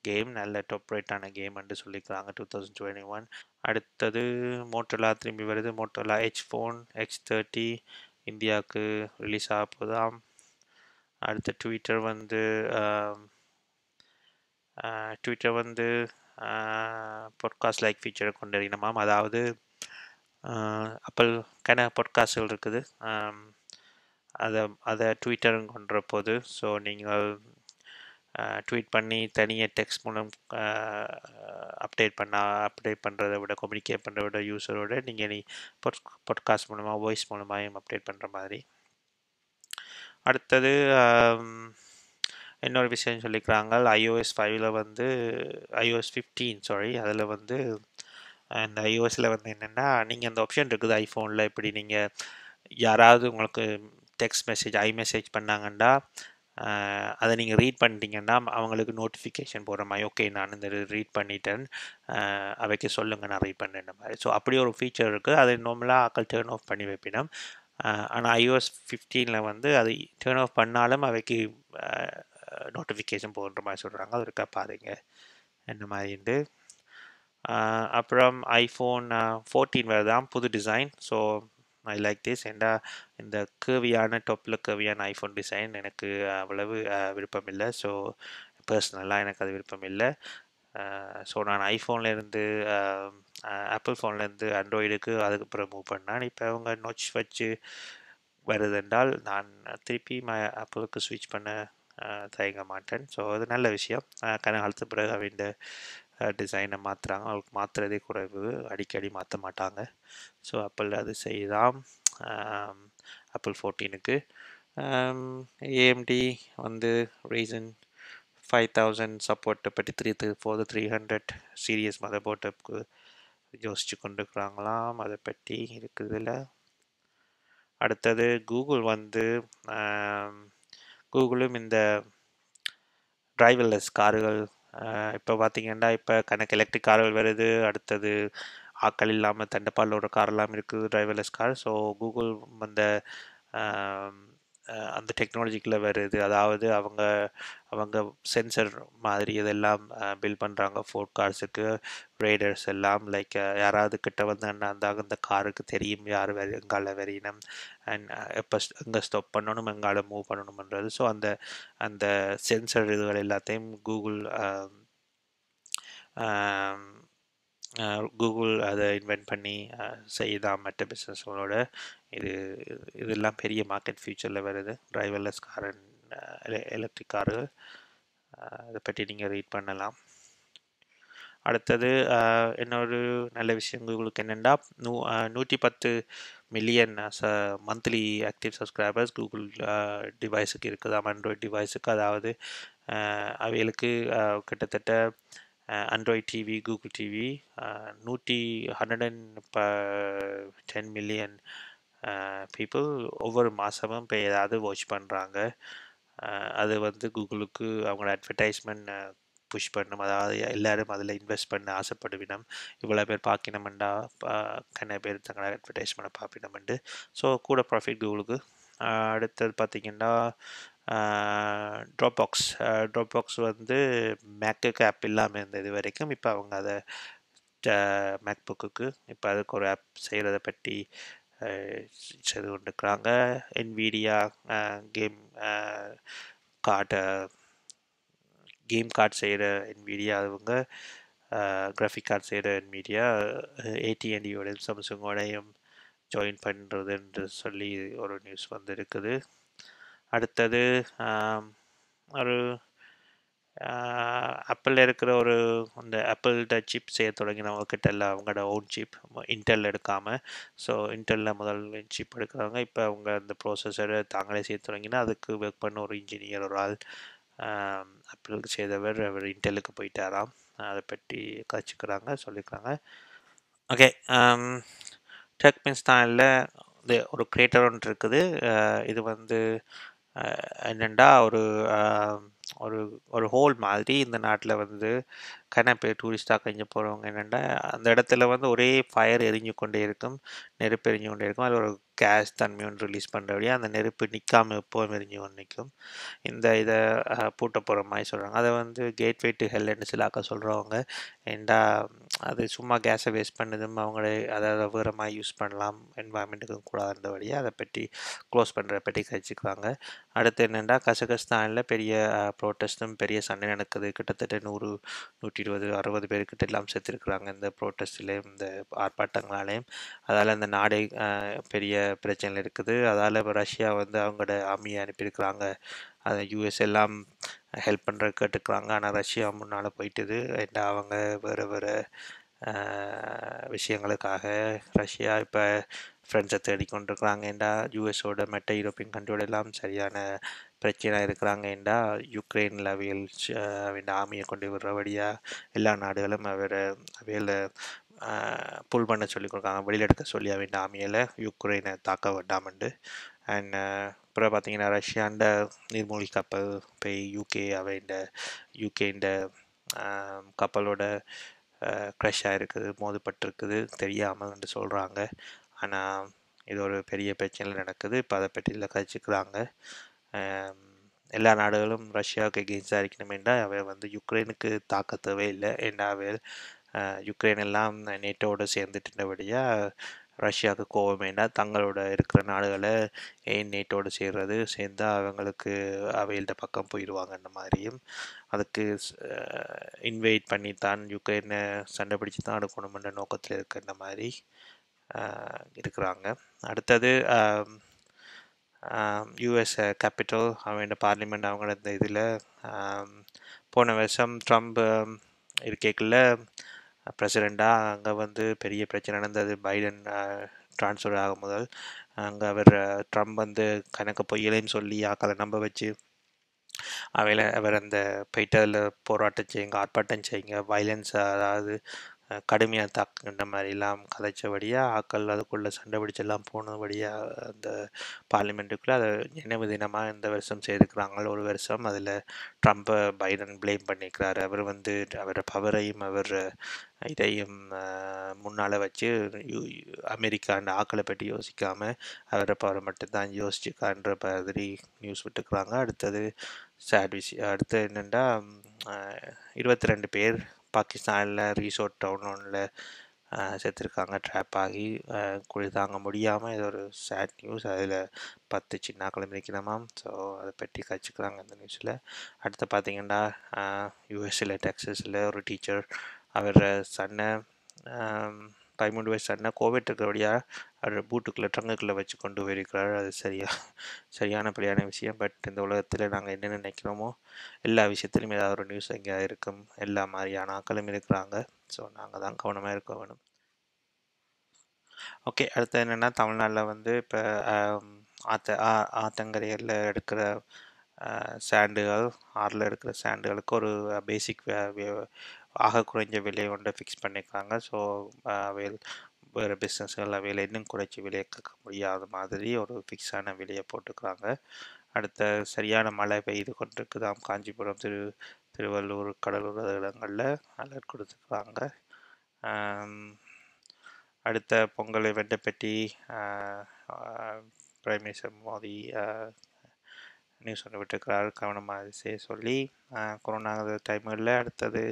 கேம் நல்ல டாப் ரேட்டான கேம்னு சொல்லிக்கிறாங்க டூ தௌசண்ட் டுவெண்ட்டி ஒன் அடுத்தது மோட்டோலா திரும்பி வருது. Motorola H phone H thirty இந்தியாவுக்கு ரிலீஸ் ஆக போதாம் அடுத்த ட்விட்டர் வந்து ட்விட்டர் வந்து பாட்காஸ்ட் லைக் ஃபீச்சரை கொண்டு அதாவது அப்பல் கன பாட்காஸ்ட்கள் இருக்குது. அதை அதை ட்விட்டரும் கொண்ட போது ஸோ நீங்கள் ட்வீட் பண்ணி தனியாக டெக்ஸ்ட் மூலம் அப்டேட் பண்ண அப்டேட் பண்ணுறத விட கம்யூனிகேட் பண்ணுறத விட யூஸரோட நீங்கள் நீ பொட் பாட்காஸ்ட் மூலமாக வாய்ஸ் மூலமாகவும் அப்டேட் பண்ணுற மாதிரி. அடுத்தது இன்னொரு விஷயம் சொல்லிக்கிறாங்க ஐஓஎஸ் ஃபைவ்ல வந்து ஐஓஎஸ் ஃபிஃப்டீன் சாரி அதில் வந்து இந்த ஐஓஎஸில் வந்து என்னென்னா நீங்கள் அந்த ஆப்ஷன் இருக்குது ஐஃபோனில் இப்படி நீங்கள் யாராவது உங்களுக்கு டெக்ஸ்ட் மெசேஜ் ஐ மெசேஜ் பண்ணாங்கன்னா அதை நீங்கள் ரீட் பண்ணிட்டீங்கன்னா அவங்களுக்கு நோட்டிஃபிகேஷன் போடுற மாதிரி ஓகே நான் இந்த ரீட் பண்ணிட்டேன் அவைக்கு சொல்லுங்கள் நான் ரீட் பண்ணுற மாதிரி. ஸோ அப்படி ஒரு ஃபீச்சர் இருக்குது அதை நார்மலாக ஆக்கள் டேர்ன் ஆஃப் பண்ணி வைப்பினோம். ஆனால் ஐஓஎஸ் ஃபிஃப்டீனில் வந்து அது டேர்ன் ஆஃப் பண்ணாலும் அவைக்கு நோட்டிஃபிகேஷன் போடுற மாதிரி சொல்கிறாங்க அது இருக்கா பாருங்க. என்ன மாதிரிண்டு அப்புறம் ஐஃபோன் ஃபோர்டீன் வேறு தான் புது design so I like this ஏண்டா இந்த கேவியான டாப்பில் கேவியான ஐஃபோன் டிசைன் எனக்கு அவ்வளவு விருப்பம் இல்லை ஸோ பர்சனலாக எனக்கு அது விருப்பம் இல்லை ஸோ நான் ஐஃபோன்லேருந்து ஆப்பிள் ஃபோன்லேருந்து ஆண்ட்ராய்டுக்கு அதுக்கப்புறம் மூவ் பண்ணேன். இப்போ அவங்க நோச் வச்சு வருதென்றால் நான் திருப்பி ம ஆப்பிளுக்கு ஸ்விட்ச் பண்ண தயங்க மாட்டேன். ஸோ அது நல்ல விஷயம். கன காலத்து பிறகு அவங்க டிசைனை மாற்றுறாங்க அவங்களுக்கு மாற்றுறதே குறைவு. அடிக்கடி மாற்ற மாட்டாங்க. ஸோ ஆப்பிள் அது செய்தான் ஆப்பிள் ஃபோர்டீனுக்கு ஏஎம்டி வந்து ரீசன் ஃபைவ் தௌசண்ட் சப்போர்ட்டை பற்றி three three four three hundred series மத போர்ட்டுக்கு யோசிச்சு கொண்டுருக்குறாங்களாம். அதை பற்றி இருக்குதுல. அடுத்தது கூகுள் வந்து கூகுளும் இந்த டிரைவர்லெஸ் கார்கள் இப்போ பார்த்தீங்கன்னா இப்போ கணக்கு எலக்ட்ரிக் கார்கள் வருது. அடுத்தது ஆக்கள் இல்லாமல் தண்டப்பாலோட காரெல்லாம் இருக்குது டிரைவர்லெஸ் கார் ஸோ கூகுள் அந்த அந்த டெக்னாலஜிக்குள்ளே வருது. அதாவது அவங்க அவங்க சென்சர் மாதிரி இதெல்லாம் பில் பண்ணுறாங்க ஃபோர்ட் கார்ஸுக்கு ரைடர்ஸ் எல்லாம் லைக் யாராவது கிட்ட வந்து அந்த அந்த காருக்கு தெரியும் யார் வெறி எங்கால வெறியினம் அண்ட் எப்போ எங்கே ஸ்டாப் பண்ணணும் எங்கால மூவ் பண்ணணும்ன்றது. ஸோ அந்த அந்த சென்சர் இதுகள் எல்லாத்தையும் கூகுள் கூகுள் அதை இன்வென்ட் பண்ணி செய்தான் மற்ற பிஸ்னஸ்களோட இது இதெல்லாம் பெரிய மார்க்கெட் ஃபியூச்சரில் வருது. டிரைவர்லெஸ் கார் எலக்ட்ரிக் கார்கள் அதை பற்றி நீங்கள் ரீட் பண்ணலாம். அடுத்தது இன்னொரு நல்ல விஷயம் கூகுளுக்கு என்னென்னா நூ நூற்றி பத்து மில்லியன் ச மந்த்லி ஆக்டிவ் சப்ஸ்கிரைபர்ஸ் கூகுள் டிவைஸுக்கு இருக்குது ஆண்ட்ராய்ட் டிவைஸுக்கு அதாவது அவைகளுக்கு கிட்டத்தட்ட ஆண்ட்ராய்ட் டிவி கூகுள் டிவி நூற்றி ஹண்ட்ரட் அண்ட் ப டென் மில்லியன் பீப்புள் ஒவ்வொரு மாதமும் இப்போ ஏதாவது வாட்ச் பண்ணுறாங்க அது வந்து கூகுளுக்கு அவங்களோட அட்வர்டைஸ்மெண்ட் புஷ் பண்ணும். அதாவது எல்லோரும் அதில் இன்வெஸ்ட் பண்ண ஆசைப்படுவினம். இவ்வளோ பேர் பார்க்கணுமெண்டா கண்ண பேர் தங்களோட அட்வர்டைஸ்மெண்ட்டை பார்ப்பினமெண்டு ஸோ கூட ப்ராஃபிட் கூகுளுக்கு அடுத்தது பார்த்திங்கன்னா ட்ராப் பாக்ஸ் ட்ராப் பாக்ஸ் வந்து மேக்குக்கு ஆப் இல்லாமல் இருந்தது இது வரைக்கும். இப்போ அவங்க அதை மேக்புக்குக்கு இப்போ அதுக்கு ஒரு ஆப் செய்கிறத பற்றி செய்து கொண்டிருக்கிறாங்க. என்விடியா கேம் கார்டை கேம் கார்டு செய்கிற என்விடியா அவங்க கிராஃபிக் கார்டு செய்கிற என்விடியா ஏடிஎன்டியோடையும் சாம்சங்கோடையும் ஜாயின் பண்ணுறது என்று சொல்லி ஒரு நியூஸ் வந்திருக்குது. அடுத்தது ஒரு ஆப்பிளில் இருக்கிற ஒரு அந்த ஆப்பிள்கிட்ட சிப் செய்ய தொடங்கினவங்கக்கிட்ட எல்லாம் அவங்களோட ஓன் சிப் இன்டெல் எடுக்காமல் ஸோ இன்டெல்லில் முதல் சிப் எடுக்கிறவங்க இப்போ அவங்க அந்த ப்ரோசஸரை தாங்களே செய்ய தொடங்கினா அதுக்கு ஒர்க் பண்ண ஒரு இன்ஜினியர் ஒரு ஆள் ஆப்பிளுக்கு செய்தவர் அவர் இன்டெலுக்கு போயிட்டாராம். அதை பற்றி கழிச்சுக்கிறாங்க சொல்லிக்கிறாங்க. ஓகே டர்க்மெனிஸ்தானில் இது ஒரு கிரியேட்டர் ஒன்று இருக்குது. இது வந்து அஹ் என்னென்னா ஒரு ஒரு ஒரு ஹோல் மாதிரி இந்த நாட்டில் வந்து கன டூரிஸ்டாக கழிஞ்சு போகிறவங்க என்னென்னா அந்த இடத்துல வந்து ஒரே ஃபயர் எரிஞ்சு கொண்டே இருக்கும் நெருப்பு எரிஞ்சு கொண்டே இருக்கும். அதில் ஒரு கேஸ் தன்மை ஒன்று ரிலீஸ் பண்ணுறபடியே அந்த நெருப்பு நிற்காமல் எப்போவும் எரிஞ்சு கொண்டு நிற்கும். இந்த இதை பூட்ட போகிற மாதிரி சொல்கிறாங்க அதை வந்து கேட்வே டு ஹெல்லுன்னு சிலாக்க சொல்கிறவங்க ஏண்டா அது சும்மா கேஸை வேஸ்ட் பண்ணுதும் அவங்களே அதை விவரமாக யூஸ் பண்ணலாம் என்வாயன்மெண்ட்டுக்கும் கூடாதுன்றபடியே அதை பற்றி க்ளோஸ் பண்ணுற பற்றி கழிச்சுக்கிறாங்க அடுத்து என்னென்னா கசகஸ்தானில் பெரிய ப்ரோட்டஸ்ட்டும் பெரிய சண்டை நடக்குது. கிட்டத்தட்ட நூறு நூற்றி இருபது அறுபது பேர்கிட்ட எல்லாம் செத்துருக்குறாங்க இந்த ப்ரோட்டஸ்ட்லேயும் இந்த ஆர்ப்பாட்டங்களாலேயும். அதால் அந்த நாடே பெரிய பிரச்சனை இருக்குது. அதால் இப்போ ரஷ்யா வந்து அவங்களோட ஆர்மியை அனுப்பியிருக்கிறாங்க. அதை யூஎஸ் எல்லாம் ஹெல்ப் பண்ணுற கேட்டுக்கிறாங்க. ஆனால் ரஷ்யா முன்னால் போயிட்டுது. அண்ட் அவங்க வேறு வேறு விஷயங்களுக்காக ரஷ்யா இப்போ ஃப்ரெண்ட்ஸை தேடிக்கொண்டிருக்கிறாங்க. ஏண்டா யூஎஸோட மற்ற யூரோப்பியன் கண்ட்ரியோட எல்லாம் சரியான பிரச்சனை இருக்கிறாங்க. ஏண்டா யுக்ரைனில் அவையில் அவன் ஆர்மியை கொண்டு விடுறபடியாக எல்லா நாடுகளும் அவரை அவையில் புல் பண்ண சொல்லி கொடுக்காங்க வெளியில் எடுக்க சொல்லி அவன் ஆர்மியில் யுக்ரைனை தாக்க வேண்டாமண்டு. அண்ட் uh, அப்புறம் பார்த்தீங்கன்னா ரஷ்யாண்ட நீர்மூழ்கி கப்பல் போய் யூகே அவன் யூகேண்ட கப்பலோட க்ரஷ் ஆகிருக்குது மோதப்பட்டிருக்குது தெரியாமல் என்று சொல்கிறாங்க ஆனால் இது ஒரு பெரிய பிரச்சனை நடக்குது. இப்போ அதை பற்றியில் கழிச்சுக்கிறாங்க எல்லா நாடுகளும் ரஷ்யாவுக்கு எகெயின்ஸ்டாக இருக்கணுமேண்டா அவை வந்து யுக்ரைனுக்கு தாக்க தேவையில்லை. ஏன்னா அவை யுக்ரைன் எல்லாம் நேட்டோட சேர்ந்துட்டுன்றபடியாக ரஷ்யாவுக்கு கோபம் வேண்டாம் தங்களோட இருக்கிற நாடுகளை ஏன் நேட்டோடு சேர்றது? சேர்ந்தால் அவங்களுக்கு அவையில்ட பக்கம் போயிடுவாங்கன்ற மாதிரியும் அதுக்கு இன்வைட் பண்ணி தான் யுக்ரைனை சண்டை பிடிச்சி தான் எடுக்கணுமென்ற நோக்கத்தில் இருக்கின்ற மாதிரி இருக்கிறாங்க. அடுத்தது யூஎஸ் கேபிட்டல் அவங்க பார்லிமெண்ட் அவங்களோட இந்த இதில் போன வருஷம் ட்ரம்ப் இருக்கைக்குள்ள பிரசிடெண்ட்டாக அங்கே வந்து பெரிய பிரச்சனை நடந்தது. பைடன் ட்ரான்ஸ்ஃபர் ஆகும் முதல். அங்கே அவர் ட்ரம்ப் வந்து கணக்கு பொய்யலைன்னு சொல்லி ஆக்களை நம்ப வச்சு அவையில் அவர் அந்த போயிட்டு அதில் போராட்டம் செய்யுங்க ஆர்ப்பாட்டம் செய்யுங்க வயலன்ஸ் அதாவது கடுமையாக தாக்குகின்ற மாதிரிலாம் கதைச்சபடியாக ஆக்கள் அதுக்குள்ளே சண்டை பிடிச்செல்லாம் போனபடியாக அந்த பார்லிமெண்ட்டுக்குள்ளே அதை நினைவு தினமாக இந்த வருஷம் செய்திருக்கிறாங்க ஒரு வருஷம் அதில் ட்ரம்ப்பை பைடன் ப்ளேம் பண்ணியிருக்கிறாரு அவர் வந்து அவரோட பவரையும் அவர் இதையும் முன்னால் வச்சு யு- அமெரிக்காண்ட ஆக்களை பற்றி யோசிக்காமல் அவரை பவரை மட்டும்தான் யோசிச்சுக்கான்ற மாதிரி நியூஸ் விட்டுக்கிறாங்க. அடுத்தது சேட் விஷயம் அடுத்து என்னென்னா இருபத்தி ரெண்டு பேர் பாகிஸ்தானில் ரீசோர்ட் டவுன் ஒன்றில் செத்துருக்காங்க. ட்ராப் ஆகி குழி தாங்க முடியாமல் இது ஒரு சேட் நியூஸ் அதில் பத்து சின்னாக்களும் இருக்கணுமாம் ஸோ அதை பற்றி கழிச்சுக்கிறாங்க அந்த நியூஸில் அடுத்து பார்த்தீங்கன்னா யூஎஸ்சில் டெக்ஸஸில் ஒரு டீச்சர் அவர் சன்னை டைமண்ட் வயசு ஆடினா கோவிட் இருக்கிறபடியாக அவர் பூட்டுக்குள்ளே ட்ரங்குக்குள்ளே வச்சு கொண்டு போயிருக்கிறார். அது சரியா சரியான பிள்ளையான விஷயம். பட் இந்த உலகத்தில் நாங்கள் என்ன நினைக்கிறோமோ எல்லா விஷயத்துலையும் ஏதாவது ஒரு நியூஸ் எங்கேயா இருக்கும். எல்லா மாதிரியான ஆக்களும் இருக்கிறாங்க. ஸோ நாங்கள் தான் கவனமாக இருக்க வேணும். ஓகே அடுத்து என்னென்னா தமிழ்நாட்டில் வந்து இப்போ ஆத்த ஆ ஆத்தங்கரையில் எடுக்கிற சாண்டுகள் ஆறில் இருக்கிற சாண்டுகளுக்கு ஒரு பேசிக் ஆக குறைஞ்ச விலை ஒன்றை ஃபிக்ஸ் பண்ணியிருக்காங்க ஸோ அவையில் வேறு பிஸ்னஸ்கள் அவையில் இன்னும் குறைச்சி விலையை கேட்க முடியாத மாதிரி ஒரு ஃபிக்ஸான விலையை போட்டுக்கிறாங்க. அடுத்த சரியான மழை பெய்து கொண்டிருக்குதாம் காஞ்சிபுரம் திரு திருவள்ளூர் கடலூர் இடங்களில் அலர்ட் கொடுத்துருக்குறாங்க அடுத்த பொங்கலை வெண்டப்பட்டி பிரைம் மினிஸ்டர் மோடி நியூஸ் ஒன்று விட்டுருக்கிறார். கவனமாக செய்ய சொல்லி ஆஹ், கொரோனா டைமில் அடுத்தது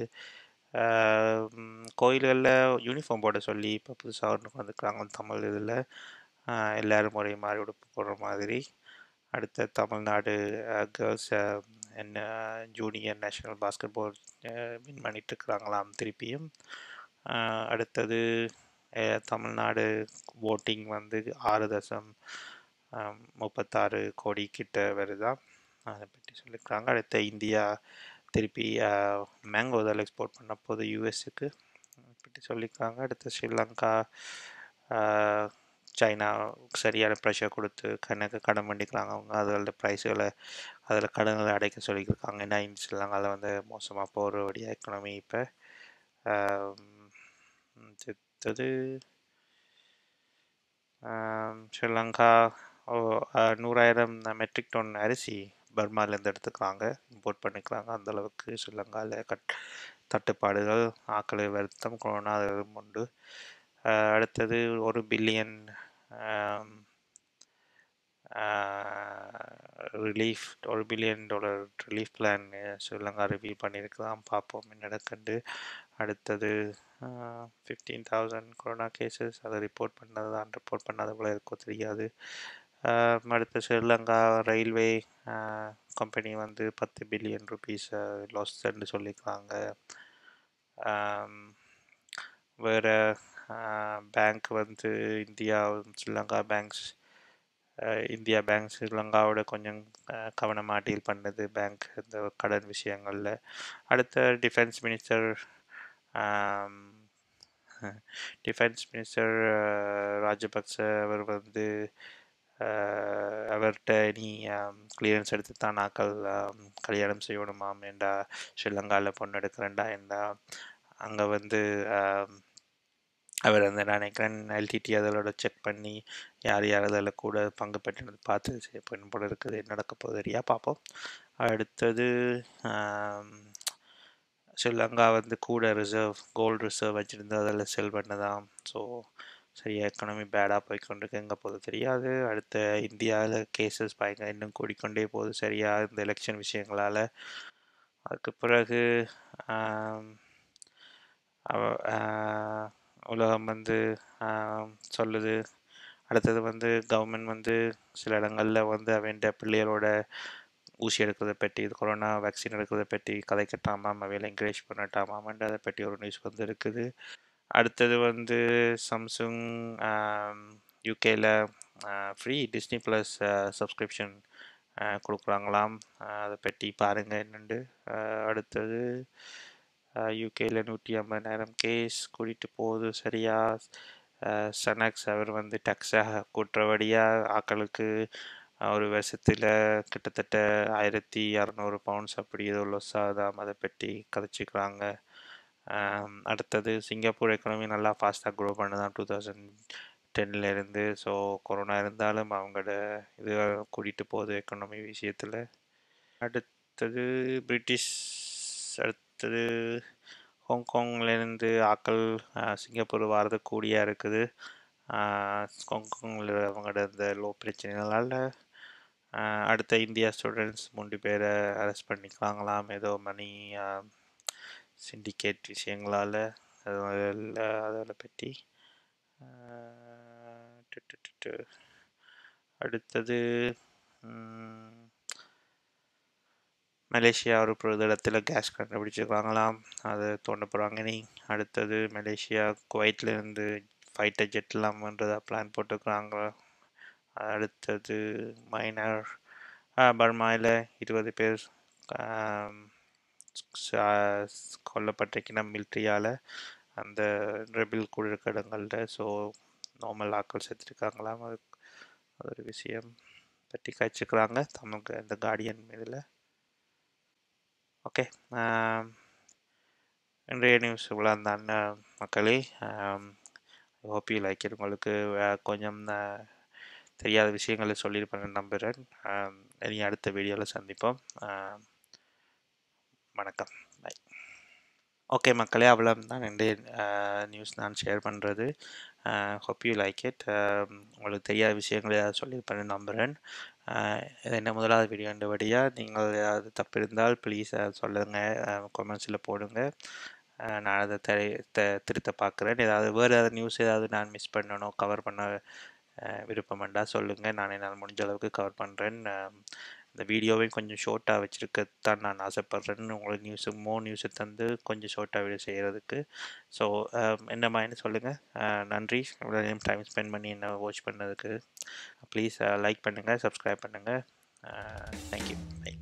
கோயில்களில் யூனிஃபார்ம் போட சொல்லி இப்போ புதுசாக ஒன்று வந்துருக்குறாங்க தமிழ் இதில். எல்லோரும் ஒரே மாதிரி உடுப்பு போடுற மாதிரி. அடுத்த தமிழ்நாடு கேர்ள்ஸ் என்ன junior national basketball win பண்ணிட்டுருக்குறாங்களாம் திருப்பியும். அடுத்தது தமிழ்நாடு ஓட்டிங் வந்து ஆறு தசம் முப்பத்தாறு கோடி கிட்ட வருதான் அதை பற்றி சொல்லியிருக்காங்க. அடுத்த இந்தியா திருப்பி மேங்கோ இதில் எக்ஸ்போர்ட் பண்ண போது யூஎஸ்க்கு இப்படி சொல்லியிருக்காங்க. அடுத்து ஸ்ரீலங்கா சைனா சரியான ப்ரெஷர் கொடுத்து கணக்கு கடன் பண்ணிக்கிறாங்க. அவங்க அதில் ப்ரைஸுகளை அதில் கடன்களை அடைக்க சொல்லியிருக்காங்க. ஏன்னா இந்த ஸ்ரீலங்காவில் வந்து மோசமாக போகிற வழியாக எக்கனாமி இப்போ. அடுத்தது ஸ்ரீலங்கா ஓ, நூறாயிரம் மெட்ரிக் டன் அரிசி. பர்மாலேருந்து எடுத்துக்கிறாங்க இம்போர்ட் பண்ணிக்கிறாங்க அந்தளவுக்கு ஸ்ரீலங்காவில் கட் தட்டுப்பாடுகள் ஆக்களை வருத்தம் கொரோனா உண்டு. அடுத்தது ஒரு பில்லியன் ரிலீஃப் ஒரு billion dollar relief plan Sri Lanka review பண்ணியிருக்கலாம். பார்ப்போம் என்ன அடுத்தது ஃபிஃப்டீன் தௌசண்ட் கொரோனா கேசஸ் அதை ரிப்போர்ட் பண்ணது தான் ரிப்போர்ட் பண்ணாத போல இருக்கோ தெரியாது. அடுத்து ஸ்ரீலங்கா ரயில்வே கம்பெனி வந்து பத்து பில்லியன் ருபீஸை லாஸ்ன்னு சொல்லியிருக்காங்க வேறு பேங்க் வந்து India Sri Lanka banks India bank ஸ்ரீலங்காவோட கொஞ்சம் கவனமாக டீல் பண்ணது பேங்க் இந்த கடன் விஷயங்களில். அடுத்த defence minister defence minister Rajapaksa அவர் வந்து அவர்கிட்ட நீ கிளியரன்ஸ் எடுத்து தான் நாக்கள் கல்யாணம் செய்யணுமாம் என்றா ஸ்ரீலங்காவில் பொண்ணு எடுக்கிறேன்டா என்றா அங்கே வந்து அவர் அந்த நான் நினைக்கிறேன் எல்டிடி அதோட செக் பண்ணி யார் யார் அதில் கூட பங்கு பெற்றது பார்த்து பெண் போல இருக்குது நடக்க போகுது பார்ப்போம். அடுத்தது ஸ்ரீலங்கா வந்து கூட ரிசர்வ் கோல்டு ரிசர்வ் வச்சுருந்து அதில் செல் பண்ணதாம். ஸோ சரியா எக்கனாமி பேடாக போய்க்கொண்டிருக்கு எங்கே போகுது தெரியாது. அடுத்த இந்தியாவில் கேசஸ் பயங்கர இன்னும் கூடிக்கொண்டே போகுது சரியா இந்த எலெக்ஷன் விஷயங்களால். அதுக்கு பிறகு உலகம் வந்து சொல்லுது. அடுத்தது வந்து கவர்மெண்ட் வந்து சில இடங்களில் வந்து அவன்ட பிள்ளைகளோட ஊசி எடுக்கிறத பற்றி இது கொரோனா வேக்சின் எடுக்கிறத பற்றி கதைக்கட்டாமாம் அவையில் என்கரேஜ் பண்ணட்டாமாமன்ற அதை பற்றி ஒரு நியூஸ் வந்து இருக்குது. அடுத்தது வந்து சாம்சுங் யூகேல ஃப்ரீ டிஸ்னி ப்ளஸ் சப்ஸ்கிரிப்ஷன் கொடுக்குறாங்களாம். அதை பற்றி பாருங்கள் என்னென்று அடுத்தது யூகேல நூற்றி ஐம்பதாயிரம் கேஸ் கூட்டிகிட்டு போகுது சரியா? சனக்ஸ் அவர் வந்து டக்ஸாக கூட்டுறபடியாக ஆக்களுக்கு ஒரு வருஷத்தில் கிட்டத்தட்ட ஆயிரத்தி இரநூறு பவுண்ட்ஸ் அப்படி ஏதோ லொஸ் ஆகுதாம் அதை பற்றி கதைச்சிக்கிறாங்க. அடுத்தது சிங்கப்பூர் எக்கனமி நல்லா ஃபாஸ்ட்டாக க்ரோ பண்ணுதான் டூ தௌசண்ட் டென்லேருந்து ஸோ கொரோனா இருந்தாலும் அவங்களோட இது கூட்டிகிட்டு போகுது எக்கனமி விஷயத்தில். அடுத்தது பிரிட்டிஷ் அடுத்தது ஹாங்காங்லேருந்து ஆக்கள் சிங்கப்பூர் வரது கூடியாக இருக்குது. ஹாங்காங்கில் அவங்களோட இந்த லோ பிரச்சனைகளால் அடுத்த இந்தியா ஸ்டூடெண்ட்ஸ் மூன்று பேரை அரெஸ்ட் பண்ணிக்கலாங்களாம். ஏதோ மணி சிண்டிகேட் விஷயங்களால் அதில் அதில் பற்றி அடுத்தது மலேசியா ஒரு பொழுது இடத்துல கேஸ் கண்டுபிடிச்சிருக்காங்களாம். அதை தோண்ட போகிறாங்க நீ அடுத்தது மலேசியா குவைட்லேருந்து ஃபைட்டர் ஜெட்லாம் பண்ணுறதா பிளான் போட்டுக்கிறாங்க அடுத்தது மைனர் பர்மாவில் இருபது பேர் கொல்லப்பட்டிருக்கினா ச- மிலிட்ரியால் அந்த ரெபில் குழுக்கடங்களில் ஸோ நார்மல் ஆக்கள் செத்துருக்காங்களாம் அது அது ஒரு விஷயம். பற்றி காய்ச்சிக்கிறாங்க தமிழுக்கு இந்த கார்டியன் இதில் ஓகே இன்றைய நியூஸ் இவ்வளோ தான் மக்களே. ஹோப் யூ லைக் உங்களுக்கு கொஞ்சம் தெரியாத விஷயங்களை சொல்லியிருப்பேன்னு நம்புகிறேன் இனி அடுத்த வீடியோவில் சந்திப்போம். வணக்கம். பை ஓகே மக்களே அவ்வளோ தான் ரெண்டு நியூஸ் நான் ஷேர் பண்ணுறது ஹோப் யூ லைக் இட் உங்களுக்கு தெரியாத விஷயங்கள் ஏதாவது சொல்லியிருப்பேன் நம்புகிறேன் இது என்ன முதலாவது வீடியோன்றபடியாக நீங்கள் ஏதாவது தப்பு இருந்தால் ப்ளீஸ் சொல்லுங்கள் கொமெண்ட்ஸில் போடுங்க. நான் அதை த த- திருத்த பார்க்குறேன். ஏதாவது வேறு ஏதாவது நியூஸ் ஏதாவது நான் மிஸ் பண்ணணும் கவர் பண்ண விருப்பம் வேண்டாம் சொல்லுங்கள் நான் என்னால் முடிஞ்ச அளவுக்கு கவர் பண்ணுறேன் இந்த வீடியோவையும் கொஞ்சம் ஷார்ட்டாக வச்சுருக்கத்தான் நான் ஆசைப்பட்றேன்னு உங்களுக்கு நியூஸு மோ நியூஸை தந்து கொஞ்சம் ஷார்ட்டாக வீடியோ செய்கிறதுக்கு ஸோ um, என்ன மாதிரி சொல்லுங்கள் நன்றி. இவ்வளோ நேரம் டைம் ஸ்பெண்ட் பண்ணி என்ன வாட்ச் பண்ணதுக்கு. ப்ளீஸ் லைக் பண்ணுங்கள் சப்ஸ்கிரைப் பண்ணுங்கள் தேங்க்யூ பை